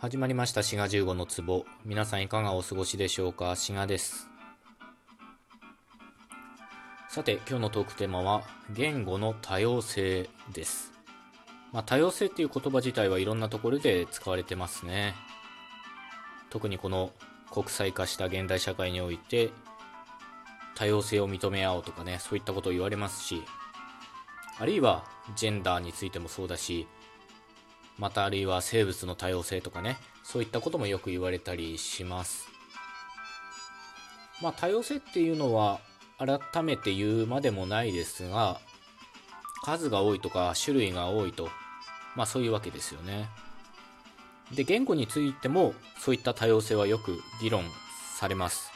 始まりました。滋賀15の壺。皆さんいかがお過ごしでしょうか？滋賀です。さて今日のトークテーマは言語の多様性です。まあ、多様性っていう言葉自体はいろんなところで使われてますね。特にこの国際化した現代社会において多様性を認め合おうとかねそういったことを言われますしあるいはジェンダーについてもそうだしまたあるいは生物の多様性とかねそういったこともよく言われたりします。まあ多様性っていうのは改めて言うまでもないですが数が多いとか種類が多いとまあそういうわけですよね。で言語についてもそういった多様性はよく議論されます。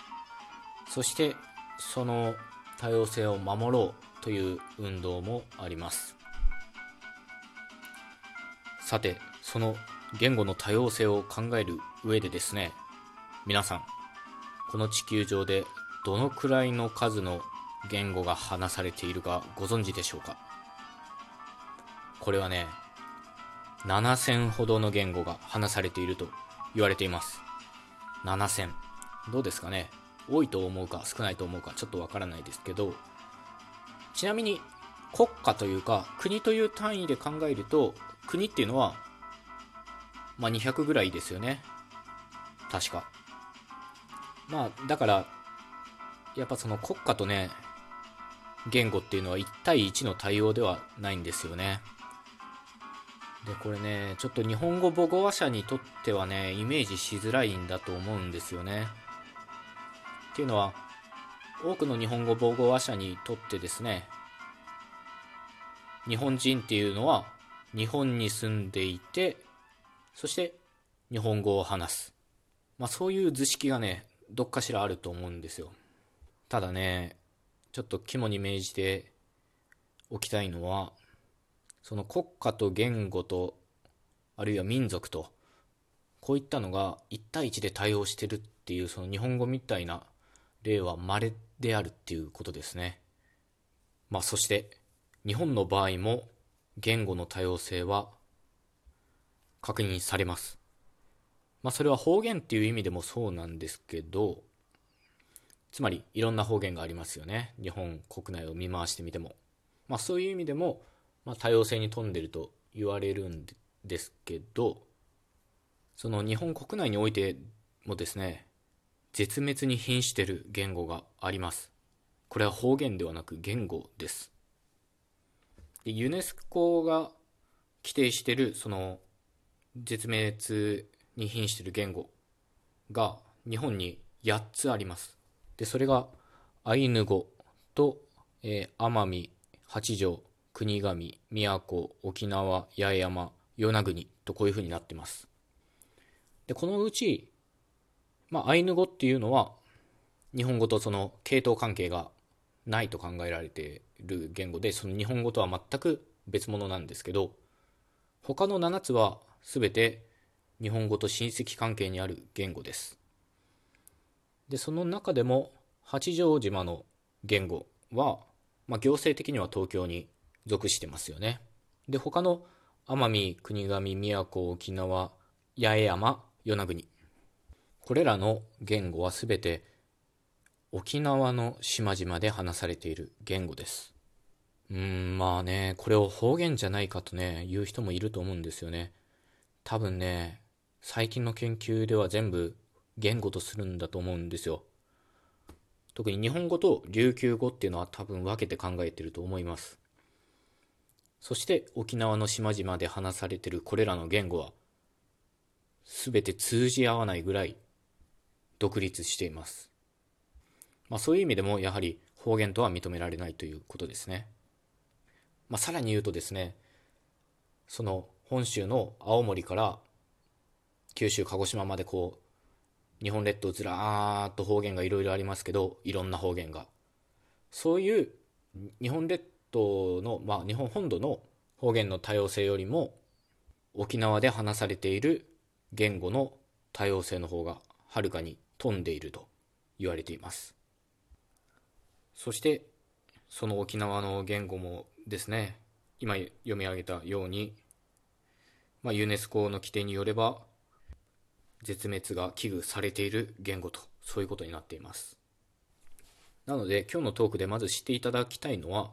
そしてその多様性を守ろうという運動もあります。さてその言語の多様性を考える上でですね皆さんこの地球上でどのくらいの数の言語が話されているかご存知でしょうか？これはね7000ほどの言語が話されていると言われています。7000どうですかね？多いと思うか少ないと思うかちょっとわからないですけど。ちなみに国家というか国という単位で考えると国っていうのはまあ200ぐらいですよね。確か。まあだからやっぱその国家とね言語っていうのは1対1の対応ではないんですよね。でこれねちょっと日本語母語話者にとってはねイメージしづらいんだと思うんですよね。っていうのは多くの日本語母語話者にとってですね日本人っていうのは日本に住んでいてそして日本語を話すまあそういう図式がねどっかしらあると思うんですよただねちょっと肝に銘じておきたいのはその国家と言語とあるいは民族とこういったのが1対1で対応してるっていうその日本語みたいな例は稀であるっていうことですね。まあそして日本の場合も言語の多様性は確認されます。まあそれは方言っていう意味でもそうなんですけどつまりいろんな方言がありますよね。日本国内を見回してみても。まあそういう意味でもまあ、多様性に富んでると言われるんですけどその日本国内においてもですね絶滅に瀕してる言語がありますこれは方言ではなく言語ですでユネスコが規定してるその絶滅に瀕してる言語が日本に8つありますでそれがアイヌ語と、えー、奄美八条国神、宮古、沖縄、八重山、与那国とこういうふうになってます。で、このうち、まあ、アイヌ語っていうのは、日本語とその系統関係がないと考えられている言語で、その日本語とは全く別物なんですけど、他の7つは全て日本語と親戚関係にある言語です。で、その中でも八丈島の言語は、まあ、行政的には東京に属してますよね。で、他の奄美、国頭、宮古、沖縄、八重山、与那国。これらの言語はすべて沖縄の島々で話されている言語です。うん、まあね、これを方言じゃないかとね、言う人もいると思うんですよね。多分ね、最近の研究では全部言語とするんだと思うんですよ。特に日本語と琉球語っていうのは多分分けて考えてると思います。そして沖縄の島々で話されているこれらの言語は全て通じ合わないぐらい独立しています。まあ、そういう意味でもやはり方言とは認められないということですね。まあ、さらに言うとですね、その本州の青森から九州、鹿児島までこう、日本列島ずらーっと方言がいろいろありますけど、いろんな方言が。そういう日本列島の、まあ、日本本土の方言の多様性よりも沖縄で話されている言語の多様性の方がはるかに富んでいると言われていますそしてその沖縄の言語もですね今読み上げたように、まあ、ユネスコの規定によれば絶滅が危惧されている言語とそういうことになっています。なので今日のトークでまず知っていただきたいのは、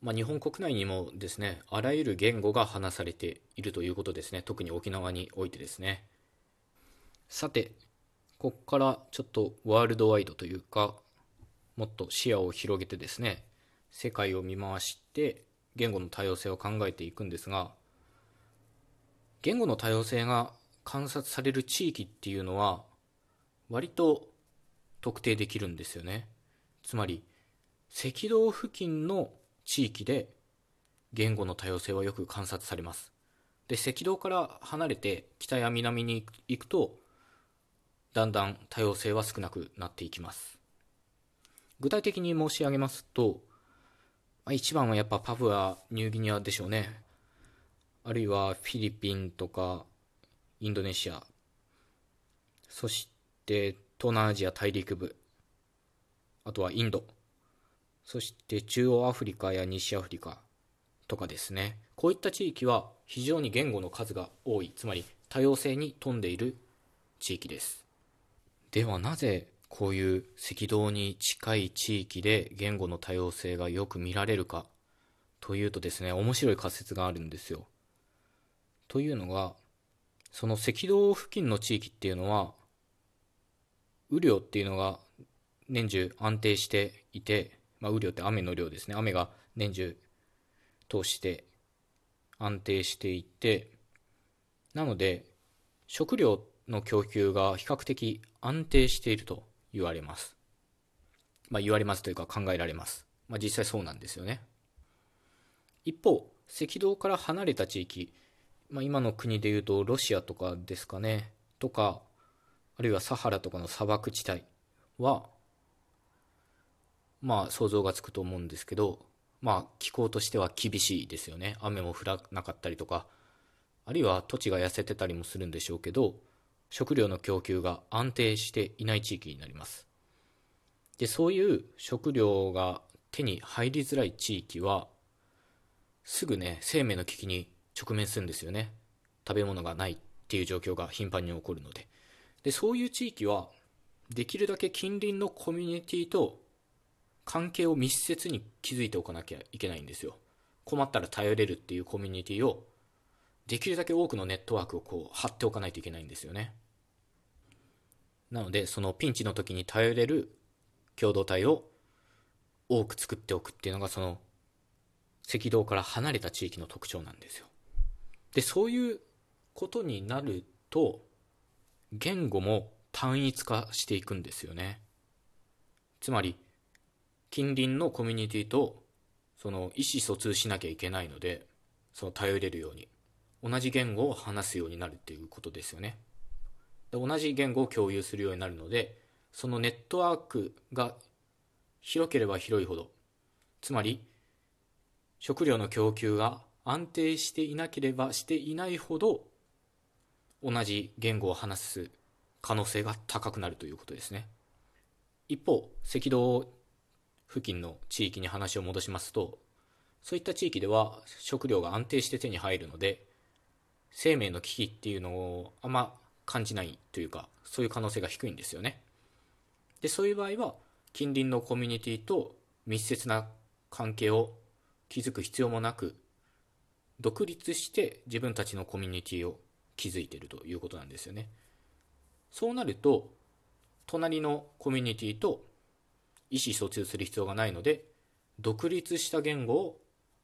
まあ、日本国内にもですねあらゆる言語が話されているということですね。特に沖縄においてですね。さてここからちょっとワールドワイドというかもっと視野を広げてですね世界を見回して言語の多様性を考えていくんですが言語の多様性が観察される地域っていうのは割と特定できるんですよね。つまり赤道付近の地域で言語の多様性はよく観察されます。で赤道から離れて北や南に行くとだんだん多様性は少なくなっていきます。具体的に申し上げますと一番はやっぱパブアニューギニアでしょうね。あるいはフィリピンとかインドネシア。そして東南アジア大陸部。あとはインド。そして中央アフリカや西アフリカとかですね。こういった地域は非常に言語の数が多い。つまり多様性に富んでいる地域です。ではなぜこういう赤道に近い地域で言語の多様性がよく見られるか。というとですね面白い仮説があるんですよ。というのがその赤道付近の地域っていうのは雨量っていうのが年中安定していて、まあ、雨量って雨の量ですね。雨が年中通して安定していてなので食料の供給が比較的安定していると。言われます。まあ、言われますというか考えられます。まあ、実際そうなんですよね。一方、赤道から離れた地域、まあ、今の国でいうとロシアとかですかね、とか、あるいはサハラとかの砂漠地帯は、まあ想像がつくと思うんですけど、まあ気候としては厳しいですよね。雨も降らなかったりとか、あるいは土地が痩せてたりもするんでしょうけど、食料の供給が安定していない地域になります。で、そういう食料が手に入りづらい地域は、すぐね、生命の危機に直面するんですよね。食べ物がないっていう状況が頻繁に起こるので。で、そういう地域は、できるだけ近隣のコミュニティと関係を密接に築いておかなきゃいけないんですよ。困ったら頼れるっていうコミュニティを、できるだけ多くのネットワークをこう張っておかないといけないんですよね。なので、そのピンチの時に頼れる共同体を多く作っておくっていうのが、その赤道から離れた地域の特徴なんですよ。で、そういうことになると、言語も単一化していくんですよね。つまり、近隣のコミュニティと、その意思疎通しなきゃいけないので、その頼れるように、同じ言語を話すようになるっていうことですよね。で同じ言語を共有するようになるので、そのネットワークが広ければ広いほど、つまり、食料の供給が安定していなければしていないほど、同じ言語を話す可能性が高くなるということですね。一方、赤道付近の地域に話を戻しますと、そういった地域では食料が安定して手に入るので、生命の危機っていうのをあんま感じないというか、そういう可能性が低いんですよね。で、そういう場合は、近隣のコミュニティと密接な関係を築く必要もなく、独立して自分たちのコミュニティを築いているということなんですよね。そうなると、隣のコミュニティと意思疎通する必要がないので、独立した言語を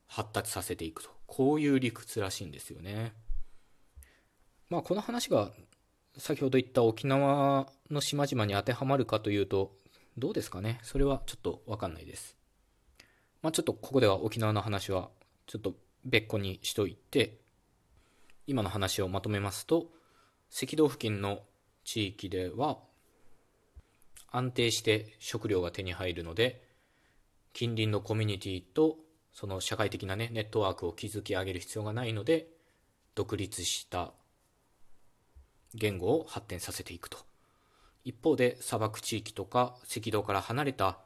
発達させていくと。こういう理屈らしいんですよね。まあ、この話が先ほど言った沖縄の島々に当てはまるかというと、どうですかね？それはちょっとわかんないです。まあ、ちょっとここでは沖縄の話はちょっと別個にしといて、今の話をまとめますと、赤道付近の地域では安定して食料が手に入るので、近隣のコミュニティとその社会的なね、ネットワークを築き上げる必要がないので、独立した言語を発展させていくと。一方で砂漠地域とか赤道から離れた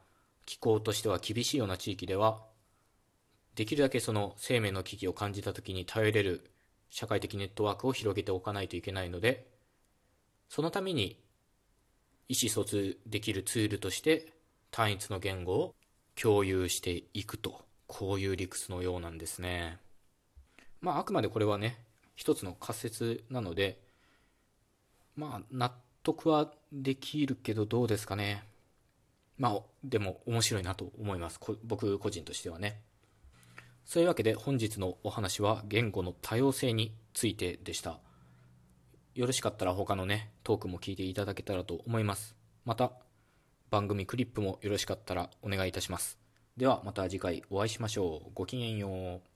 気候としては厳しいような地域では、できるだけその生命の危機を感じた時に頼れる社会的ネットワークを広げておかないといけないので、そのために意思疎通できるツールとして単一の言語を共有していくとこういう理屈のようなんですねまああくまでこれはね一つの仮説なのでまあ納得はできるけどどうですかね。まあでも面白いなと思います。僕個人としてはね。そういうわけで本日のお話は言語の多様性についてでした。よろしかったら他のねトークも聞いていただけたらと思います。また番組クリップもよろしかったらお願いいたします。ではまた次回お会いしましょう。ごきげんよう。